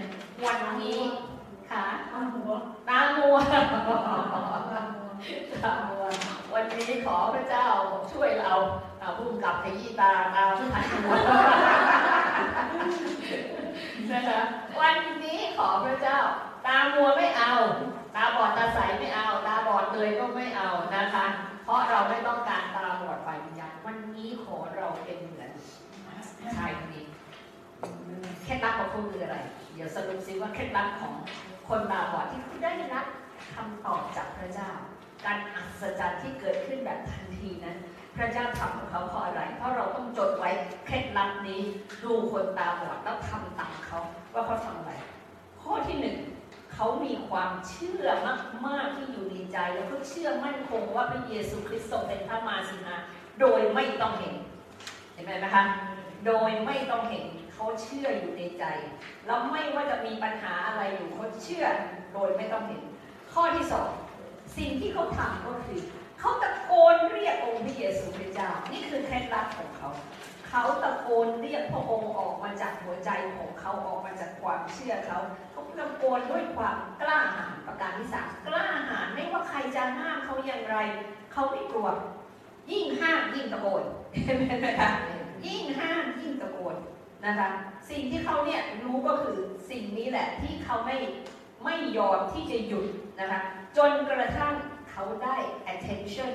วันนี้ค่ะตามัวตามัววันนี้ขอพระเจ้าช่วยเราพุ่มกับขยี้ตาตาทันมัว นะคะวันนี้ขอพระเจ้า ตามัวไม่เอา ตาบอดตาใสไม่เอา ตาบอดเลยก็ไม่เอานะคะ เพราะเราไม่ต้องการตาบอดฝ่ายวิญญาณวันนี้ขอเราเป็นเหมือนชายคนนี้เคล็ดลับของเขาคืออะไร เดี๋ยวสรุปซิว่าเคล็ดลับของคนตาบอดที่ได้รับคำตอบจากพระเจ้า การอัศจรรย์ที่เกิดขึ้นแบบทันทีนั้น พระเจ้าทำของเขาเพราะอะไร เพราะเราต้องจดไว้เคล็ดลับนี้ ดูคนตาบอดแล้วทำตามเขาว่าเขาทำอะไร ข้อที่หนึ่งเขามีความเชื่อมาก ๆ ที่อยู่ในใจ แล้วก็เชื่อมั่นคงว่าพระเยซูคริสต์ทรงเป็นพระมาสินาโดยไม่ต้องเห็น เห็นไหมนะคะ โดยไม่ต้องเห็นเขาเชื่ออยู่ในใจ แล้วไม่ว่าจะมีปัญหาอะไรอยู่เขาเชื่อโดยไม่ต้องเห็น ข้อที่สองสิ่งที่เขาทำก็คือ เขาตะโกนเรียกองค์พระเยซูคริสต์เจ้านี่คือเคล็ดลับของเขาเขาตะโกนเรียกพระองค์ออกมาจากหัวใจของเขาออกมาจากความเชื่อเขาเขาตะโกนด้วยความกล้าหาญประการที่สามกล้าหาญไม่ว่าใครจะห้ามเขาอย่างไรเขาไม่กลัวยิ่งห้ามยิ่งตะโกนนะคะยิ่งห้ามยิ่งตะโกนนะคะสิ่งที่เขาเนี่ยรู้ก็คือสิ่งนี้แหละที่เขาไม่ไม่ยอมที่จะหยุดนะคะจนกระทั่ง เขาได้ attention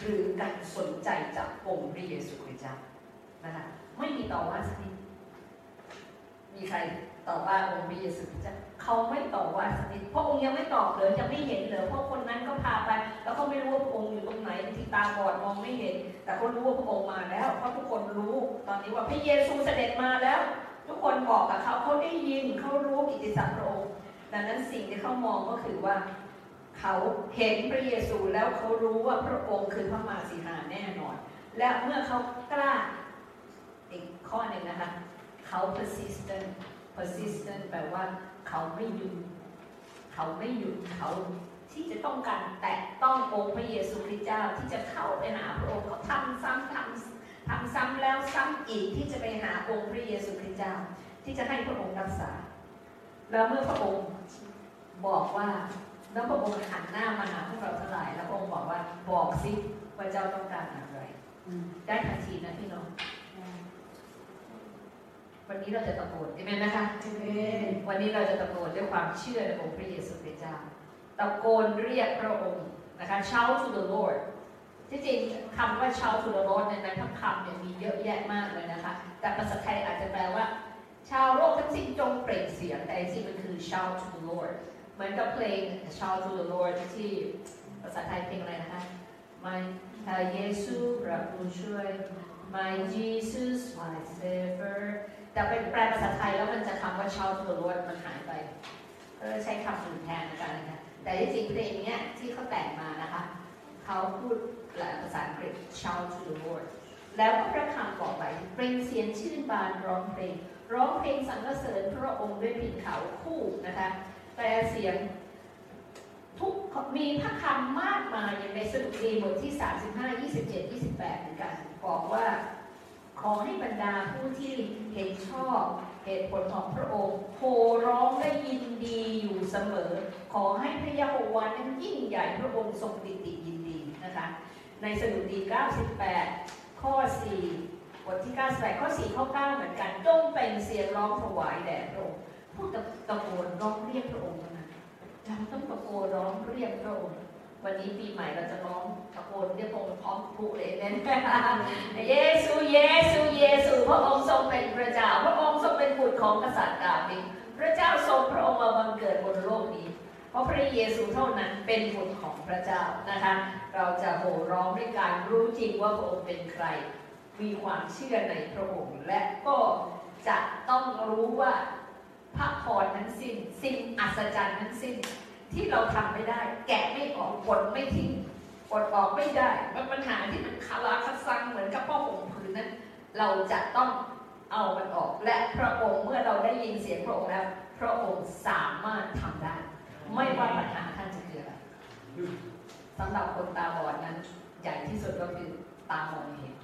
หรือการสนใจจากองค์พระเยซูคริสต์เจ้านะคะไม่มีต่อว่าสักนิดมีใครต่อว่าองค์พระเยซูคริสต์เจ้าเขาไม่ต่อว่าสักนิดเพราะองค์ยังไม่ตอบเลยยังไม่เห็นเลยเพราะคนนั้นก็พาไป แล้วเขาไม่รู้ว่าพระองค์อยู่ตรงไหนที่ตาบอดมองไม่เห็น แต่เขารู้ว่าพระองค์มาแล้ว เพราะทุกคนรู้ตอนนี้ว่าพระเยซูเสด็จมาแล้ว ทุกคนบอกกับเขาเขาได้ยินเขารู้กิตติศักดิ์พระองค์ดังนั้นสิ่งที่เขามองก็คือว่า เขาเห็นพระเยซูแล้วเขารู้ว่าพระองค์คือพระมาสีหาแน่นอน และเมื่อเขากล้าอีกข้อหนึ่งนะคะ เขา persistent persistent แปลว่าเขาไม่หยุดเขาไม่หยุดเขาที่จะต้องการแตะต้ององค์พระเยซูคริสต์เจ้าที่จะเข้าไปหาพระองค์เขาทำซ้ำทำทำซ้ำแล้วซ้ำอีกที่จะไปหาองค์พระเยซูคริสต์เจ้า ที่จะให้พระองค์รักษา แล้วเมื่อพระองค์บอกว่า แล้วพระองค์หันหน้ามาหาพวกเราทั้งหลาย แล้วพระองค์บอกว่าบอกสิว่าเจ้าต้องการอะไรได้ทันทีนะพี่น้องวันนี้เราจะตะโกนใช่ไหมนะคะวันนี้เราจะตะโกนด้วยความเชื่อในองค์พระเยซูคริสต์เจ้าตะโกนเรียกพระองค์นะคะ shout to the Lord ที่จริงคำว่า shout to the Lord ในนั้นทั้งคำเนี่ยมีเยอะแยะมากเลยนะคะ แต่ภาษาไทยอาจจะแปลว่า ชาวโลกทั้งสิ้นจงเปล่งเสียงแต่จริงๆมันคือ shout to the Lord เหมือนกับเพลง shout to the Lord ที่ภาษาไทยเพลงอะไรนะคะ My พระเยซูพระผู้ช่วย My Jesus my Savior แต่เป็นแปลภาษาไทยแล้วมันจะคำว่า shout to the Lord มันหายไปก็ใช้คำอื่นแทนกันนะคะแต่ที่จริงเพลงเนี้ยที่เขาแต่งมานะคะเขาพูดภาษาอังกฤษ shout to the Lord แล้วก็พระคำบอกไว้เปล่งเสียงชื่นบานร้องเพลง ร้องเพลงสรรเสริญพระองค์ด้วยพินเขาคู่นะคะ แปลเสียงทุกมีพระคำมากมายอย่างในสดุดีบทที่ 35 27 28เหมือนกันบอกว่า ขอให้บรรดาผู้ที่เห็นชอบเหตุผลของพระองค์โหร้องและยินดีอยู่เสมอ ขอให้พระยาโฮวานั้นยิ่งใหญ่พระองค์ทรงติติยินดีนะคะ ในสดุดี 98 ข้อ 4 บทที่ 98 ข้อ 4 ข้อ 9 เหมือนกันจงเป็นเสียงร้องถวายแด่พระองค์ พูดตะโกนร้องเรียกพระองค์นะเราต้องตะโกนร้องเรียกพระองค์วันนี้ปีใหม่เราจะร้องตะโกนเรียกพระองค์พร้อมพูเลยเน้นเยซูเยซูเยซูพระองค์ทรงเป็นพระเจ้า พระองค์ทรงเป็นบุตรของกษัตริย์ดาวิดพระเจ้าทรงพระองค์มาบังเกิดบนโลกนี้ เพราะพระเยซูเท่านั้นเป็นบุตรของพระเจ้านะคะ เราจะโห่ร้องด้วยการรู้จริงว่าพระองค์เป็นใคร มีความเชื่อในพระองค์และก็จะต้องรู้ว่า พระพรทั้งสิ้น สิ่งอัศจรรย์ทั้งสิ้น ที่เราทำไม่ได้ แกะไม่ออกกดไม่ทิ้งกดออกไม่ได้มันปัญหาที่มันคาราคัซังเหมือนกับพ่อห่มผืนนั้น เราจะต้องเอามันออก และพระองค์เมื่อเราได้ยินเสียงพระองค์แล้ว พระองค์สามารถทำได้ ไม่ว่าปัญหาท่านจะคืออะไรสำหรับคนตาบอดนั้นใหญ่ที่สุดก็คือตามองเห็น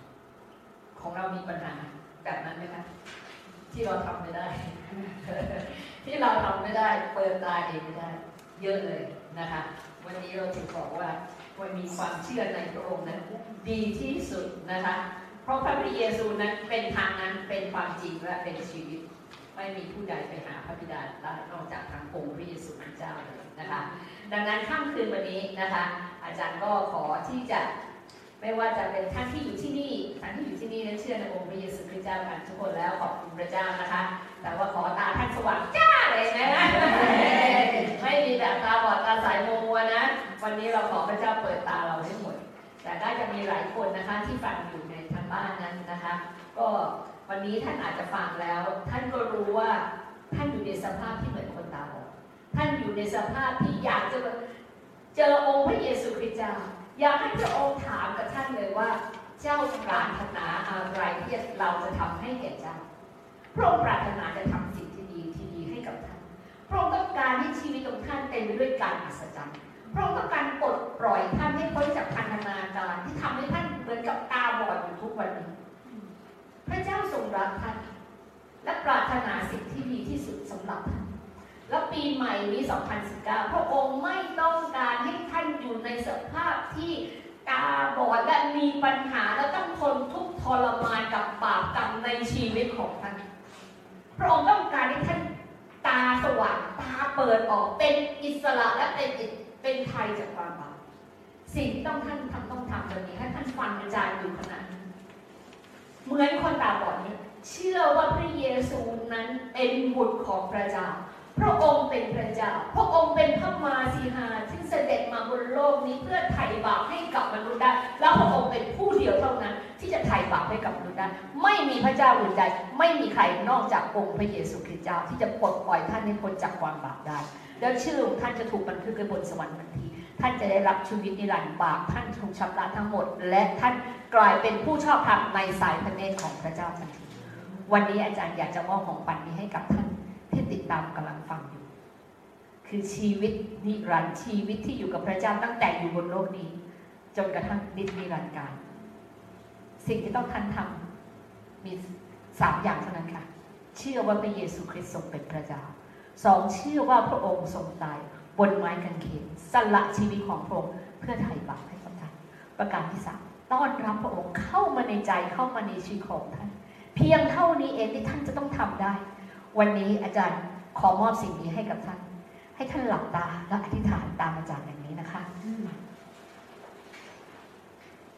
ของเรามีปัญหาแบบนั้นไหมคะ ที่เราทำไม่ได้ ที่เราทำไม่ได้เปิดตาเองไม่ได้ เยอะเลยนะคะ วันนี้เราถึงบอกว่าวันมีความเชื่อในพระองค์นั้นดีที่สุดนะคะ เพราะพระเยซูนั้นเป็นทางนั้นเป็นความจริงและเป็นชีวิต ไม่มีผู้ใดไปหาพระบิดาได้นอกจากทางองค์พระเยซูคริสต์เจ้าเลยนะคะ ดังนั้นค่ำคืนวันนี้นะคะ อาจารย์ก็ขอที่จะ ไม่ว่าจะเป็นท่านที่อยู่ที่นี่ท่านที่อยู่ที่นี่นั้นเชื่อในองค์พระเยซูคริสต์เจ้ากันทุกคนแล้วขอบคุณพระเจ้านะคะ แต่ว่าขอตาท่านสว่างจ้าเลยนะไม่มีแบบตาบอดตาสายมัวมัวนะ วันนี้เราขอพระเจ้าเปิดตาเราให้หมด แต่ก็จะมีหลายคนนะคะที่ฟังอยู่ในทางบ้านนั้นนะคะ ก็วันนี้ท่านอาจจะฟังแล้ว ท่านก็รู้ว่าท่านอยู่ในสภาพที่เหมือนคนตาบอดท่านอยู่ในสภาพที่อยากจะเจอองค์พระเยซูคริสต์เจ้า อยากให้พระองค์ถามกับท่านเลยว่า เจ้าปรารถนาอะไรที่เราจะทำให้แก่เจ้าพระองค์ปรารถนาจะทำสิ่งที่ดีที่ดีให้กับท่าน พระองค์ต้องการให้ชีวิตของท่านเต็มไปด้วยการอัศจรรย์ พระองค์ต้องการปลดปล่อยท่านให้พ้นจากพันธนาการที่ทำให้ท่านเหมือนกับตาบอดอยู่ทุกวันนี้ พระเจ้าทรงรักท่าน และปรารถนาสิ่งที่ดีที่สุดสำหรับท่าน แล้วปีใหม่นี้ 2019 พระองค์ไม่ต้องการให้ท่านอยู่ในสภาพที่ตาบอดและมีปัญหาและต้องทนทุกทรมานกับบาปกรรมในชีวิตของท่าน พระองค์ต้องการให้ท่านตาสว่างตาเปิดออกเป็นอิสระและเป็นเป็นไทยจากความบาปสิ่งที่ต้องท่านทำต้องทำวันนี้ให้ท่านฟังอาจารย์อยู่ขนาดนี้เหมือนคนตาบอดเนี้เชื่อว่าพระเยซูนั้นเป็นบุตรของพระเจ้า พระองค์เป็นพระเจ้า พระองค์เป็นพระมาสีหาที่เสด็จมาบนโลกนี้เพื่อไถ่บาปให้กับมนุษย์ได้ แล้วพระองค์เป็นผู้เดียวเท่านั้น ที่จะไถ่บาปให้กับมนุษย์ได้ ไม่มีพระเจ้าอื่นใด ไม่มีใครนอกจากองค์พระเยซูคริสต์เจ้าที่จะปลดปล่อยท่านให้พ้นจากความบาปได้ แล้วชื่อของท่านจะถูกบันทึกไว้บนสวรรค์ทันทีท่ท่านจะได้รับชีวิตนิรันดร์บาปท่านถูกชำระทั้งหมด และท่านกลายเป็นผู้ชอบธรรมในสายพระเนตรของพระเจ้าทันที วันนี้อาจารย์อยากจะมอบของขวัญนี้ให้กับท่าน ที่ติดตามกำลังฟังอยู่ คือชีวิตนิรันดร์ชีวิตที่อยู่กับพระเจ้าตั้งแต่อยู่บนโลกนี้ จนกระทั่งนินิรันดร์กาล สิ่งที่ต้องท่านทำมีสามอย่างเท่านั้นค่ะ เชื่อว่าพระเยซูคริสต์ทรงเป็นพระเจ้าสองเชื่อว่าพระองค์ทรงตายบนไม้กางเขนสละชีวิตของพระองค์เพื่อไถ่บาปให้กับท่านประการที่สามต้อนรับพระองค์เข้ามาในใจเข้ามาในชีวิตของท่าน เพียงเท่านี้เองที่ท่านจะต้องทำได้ วันนี้อาจารย์ขอมอบสิ่งนี้ให้กับท่าน ให้ท่านหลับตาและอธิษฐานตามอาจารย์อย่างนี้นะคะ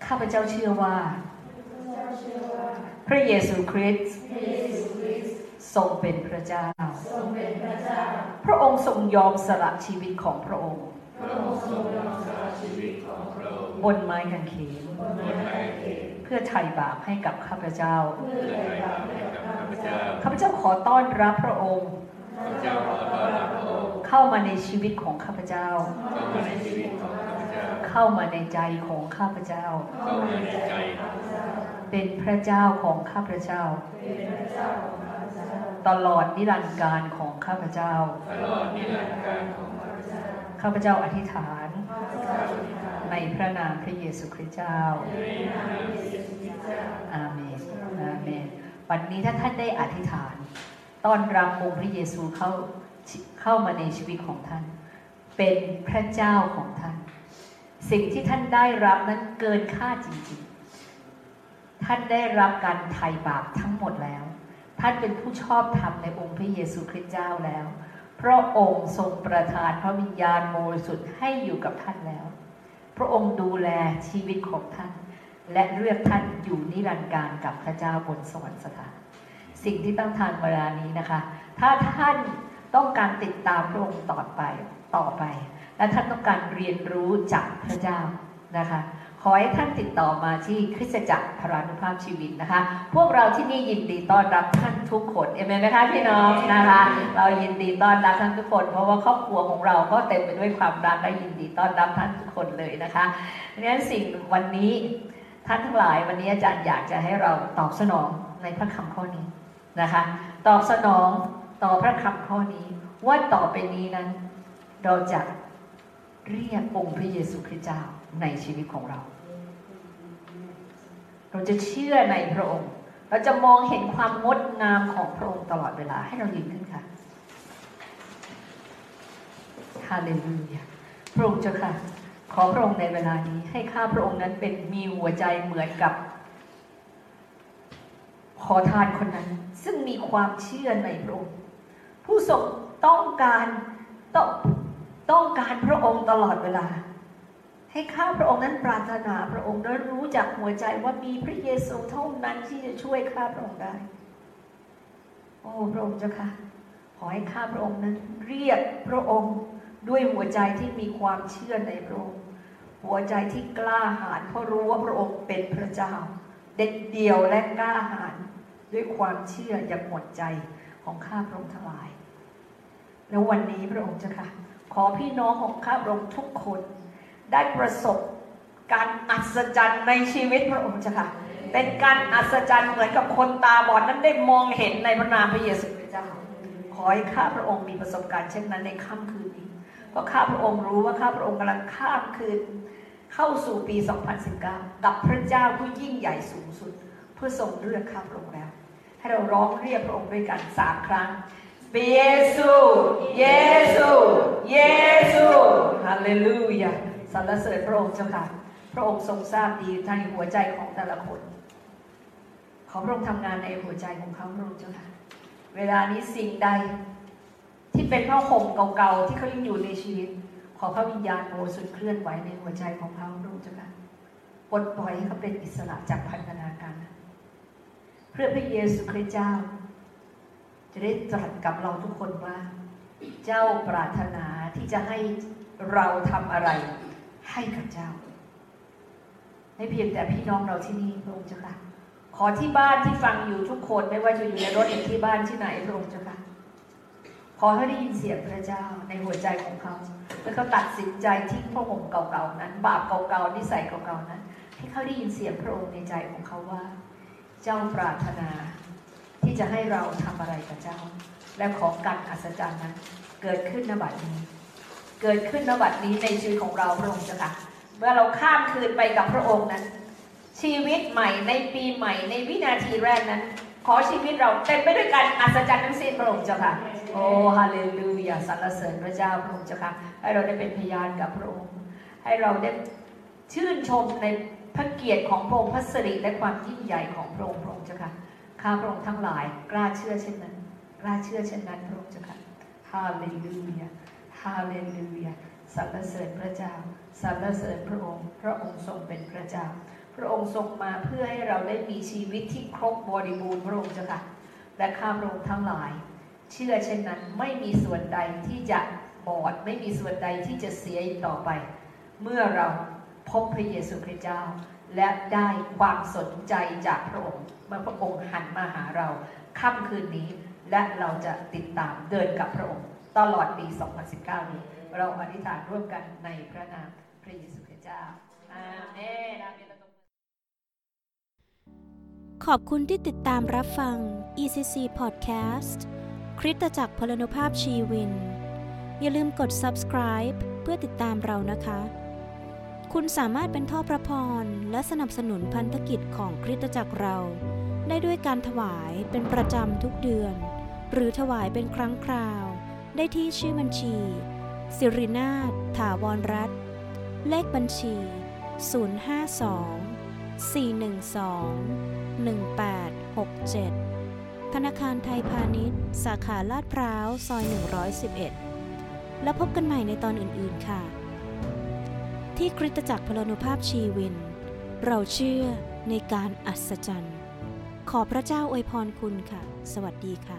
ข้าพเจ้าเชื่อว่า พระเยซูคริสต์ทรงเป็นพระเจ้า พระองค์ทรงยอมสละชีวิตของพระองค์ บนไม้กางเขน เพื่อไถ่บาปให้กับข้าพเจ้า ข้าพเจ้าขอต้อนรับพระองค์ เข้ามาในชีวิตของข้าพเจ้า เข้ามาในใจของข้าพเจ้า เป็นพระเจ้าของข้าพเจ้า ตลอดนิรันดร์การของข้าพเจ้า ข้าพเจ้าอธิษฐาน ในพระนามพระเยซูคริสต์เจ้า อาเมน อาเมน วันนี้ถ้าท่านได้อธิษฐาน ต้อนรับองค์พระเยซูเข้าเข้ามาในชีวิตของท่าน เป็นพระเจ้าของท่าน สิ่งที่ท่านได้รับนั้นเกินค่าจริงๆ ท่านได้รับการไถ่บาปทั้งหมดแล้ว ท่านเป็นผู้ชอบธรรมในองค์พระเยซูคริสต์เจ้าแล้วพระองค์ทรงประทานพระวิญญาณบริสุทธิ์ให้อยู่กับท่านแล้ว พระองค์ดูแลชีวิตของท่าน และเลือกท่านอยู่นิรันดร์การกับพระเจ้าบนสวรรคสถาน สิ่งที่ต้องทานเวลานี้นะคะ ถ้าท่านต้องการติดตามพระองค์ต่อไปต่อไป และท่านต้องการเรียนรู้จากพระเจ้านะคะ ขอให้ท่านติดต่อมาที่คริสตจักรพรานุภาพชีวิตนะคะ พวกเราที่นี่ยินดีต้อนรับท่านทุกคนเอเมนไหมคะพี่น้องนะคะ เรายินดีต้อนรับท่านทุกคน เพราะว่าครอบครัวของเราก็เต็มไปด้วยความรักและยินดีต้อนรับท่านทุกคนเลยนะคะดังนั้นสิ่งวันนี้ท่านทั้งหลายวันนี้อาจารย์อยากจะให้เราตอบสนองในพระคำข้อนี้นะคะ ตอบสนองต่อพระคำข้อนี้ ว่าต่อไปนี้นั้น เราจะเรียกองค์พระเยซูคริสต์เจ้าในชีวิตของเรา เราจะเชื่อในพระองค์ เราจะมองเห็นความงดงามของพระองค์ตลอดเวลาให้เรายืนขึ้นค่ะฮาเลลูยาพระองค์เจ้าค่ะ ขอพระองค์ในเวลานี้ ให้ข้าพระองค์นั้นเป็นมีหัวใจเหมือนกับ ขอทานคนนั้น ซึ่งมีความเชื่อในพระองค์ ผู้ทรงต้องการต้องต้องการพระองค์ตลอดเวลา ให้ข้าพระองค์นั้นปรารถนาพระองค์และรู้จักหัวใจว่ามีพระเยซูเท่านั้นที่จะช่วยข้าพระองค์ได้ โอ้พระองค์เจ้าค่ะ ขอให้ข้าพระองค์นั้น เรียกพระองค์ด้วยหัวใจที่มีความเชื่อในพระองค์ หัวใจที่กล้าหาญเพราะรู้ว่าพระองค์เป็นพระเจ้า เด็ดเดี่ยวและกล้าหาญด้วยความเชื่ออย่างหมดใจของข้าพระองค์ทั้งหลาย แล้ววันนี้พระองค์เจ้าค่ะ ขอพี่น้องของข้าพระองค์ทุกคน ได้ประสบการอัศจรรย์ในชีวิตพระองค์เจ้าค่ะ เป็นการอัศจรรย์เหมือนกับคนตาบอดนั้นได้มองเห็นในพระนามพระเยซูคริสต์เจ้าขอให้ข้าพระองค์มีประสบการณ์เช่นนั้นในค่ำคืนนี้เพราะข้าพระองค์รู้ว่าข้าพระองค์กำลังข้ามคืน เข้าสู่ปี 2019 กับพระเจ้าผู้ยิ่งใหญ่สูงสุด เพื่อทรงเลือกข้าพระองค์แล้ว ให้เราร้องเรียกพระองค์ด้วยกันสามครั้งเยซู เยซู เยซู ฮาเลลูยา รรเสริญพระองค์เจ้าค่ะ พระองค์ทรงทราบดีในหัวใจของแต่ละคน ขอพระองค์ทำงานในหัวใจของเขาพระองค์เจ้าค่ะ เวลานี้สิ่งใดที่เป็นผ้าห่มเก่าๆที่เขายังอยู่ในชีวิต ขอพระวิญญาณบริสุทธิ์เคลื่อนไหวในหัวใจของเขาพระองค์เจ้าค่ะปลดปล่อยให้เขาเป็นอิสระจากพันธนาการ เพื่อพระเยซูคริสต์เจ้า จะได้ตรัสกับเราทุกคนว่า เจ้าปรารถนาที่จะให้เราทำอะไร ให้กับเจ้าไม่เพียงแต่พี่น้องเราที่นี่พระองค์เจ้าค่ะ ขอที่บ้านที่ฟังอยู่ทุกคนไม่ว่าจะอยู่ในรถหรือที่บ้านที่ไหนพระองค์เจ้าค่ะ ขอให้ได้ยินเสียงพระเจ้าในหัวใจของเขา แล้วเขาตัดสินใจทิ้งพระองค์เก่าๆนั้น บาปเก่าๆนิสัยเก่าๆนั้น ให้เขาได้ยินเสียงพระองค์ในใจของเขาว่า เจ้าปรารถนา ที่จะให้เราทำอะไรกับเจ้า และของการอัศจรรย์นั้น เกิดขึ้นในบัดนี้ เกิดขึ้นนบัดนี้ในชีวิตของเราพระองค์เจ้าค่ะ เมื่อเราข้ามคืนไปกับพระองค์นั้น ชีวิตใหม่ในปีใหม่ในวินาทีแรกนั้น ขอชีวิตเราเต็มไปด้วยการอัศจรรย์ทั้งสิ้นพระองค์เจ้าค่ะ โอ้ฮาเลลูยาสรรเสริญพระเจ้าพระองค์เจ้าค่ะ ให้เราได้เป็นพยานกับพระองค์ ให้เราได้ชื่นชมในพระเกียรติของพระองค์พระสิริและความยิ่งใหญ่ของพระองค์พระองค์เจ้าค่ะ ข้าพระองค์ทั้งหลายกล้าเชื่อเช่นนั้น กล้าเชื่อเช่นนั้นพระองค์เจ้าค่ะ ฮาเลลูยาาเลลูยาสรรเสริญพระเจ้าสรรเสริญพระองค์ พระองค์ทรงเป็นพระเจ้า พระองค์ทรงมาเพื่อให้เราได้มีชีวิตที่ครบบริบูรณ์พระองค์เจ้าค่ะ และข้าพระองค์ทั้งหลาย เชื่อเช่นนั้นไม่มีส่วนใดที่จะบอดไม่มีส่วนใดที่จะเสียอีกต่อไป เมื่อเราพบพระเยซูคริสต์เจ้า และได้ความสนใจจากพระองค์เมื่อพระองค์หันมาหาเราค่ำคืนนี้และเราจะติดตามเดินกับพระองค์ ตลอดปี 2019 นี้ เราอธิษฐานร่วมกันในพระนามพระเยซูคริสต์เจ้า อาเมนอาเมนขอบคุณที่ติดตามรับฟัง ECC Podcast คริสตจักรพลานุภาพชีวิน อย่าลืมกด subscribe เพื่อติดตามเรานะคะ คุณสามารถเป็นท่อพระพร และสนับสนุนพันธกิจของคริสตจักรเรา ได้ด้วยการถวายเป็นประจำทุกเดือน หรือถวายเป็นครั้งคราว ได้ที่ชื่อบัญชี สิรินาถถาวรรัตน์เลขบัญชี 052 412 1867 ธนาคารไทยพาณิชย์ สาขาลาดพร้าวซอย 111 แล้วพบกันใหม่ในตอนอื่น ๆ ค่ะ ที่คริสตจักรพลนุภาพชีวิน เราเชื่อในการอัศจรรย์ ขอพระเจ้าอวยพรคุณค่ะ สวัสดีค่ะ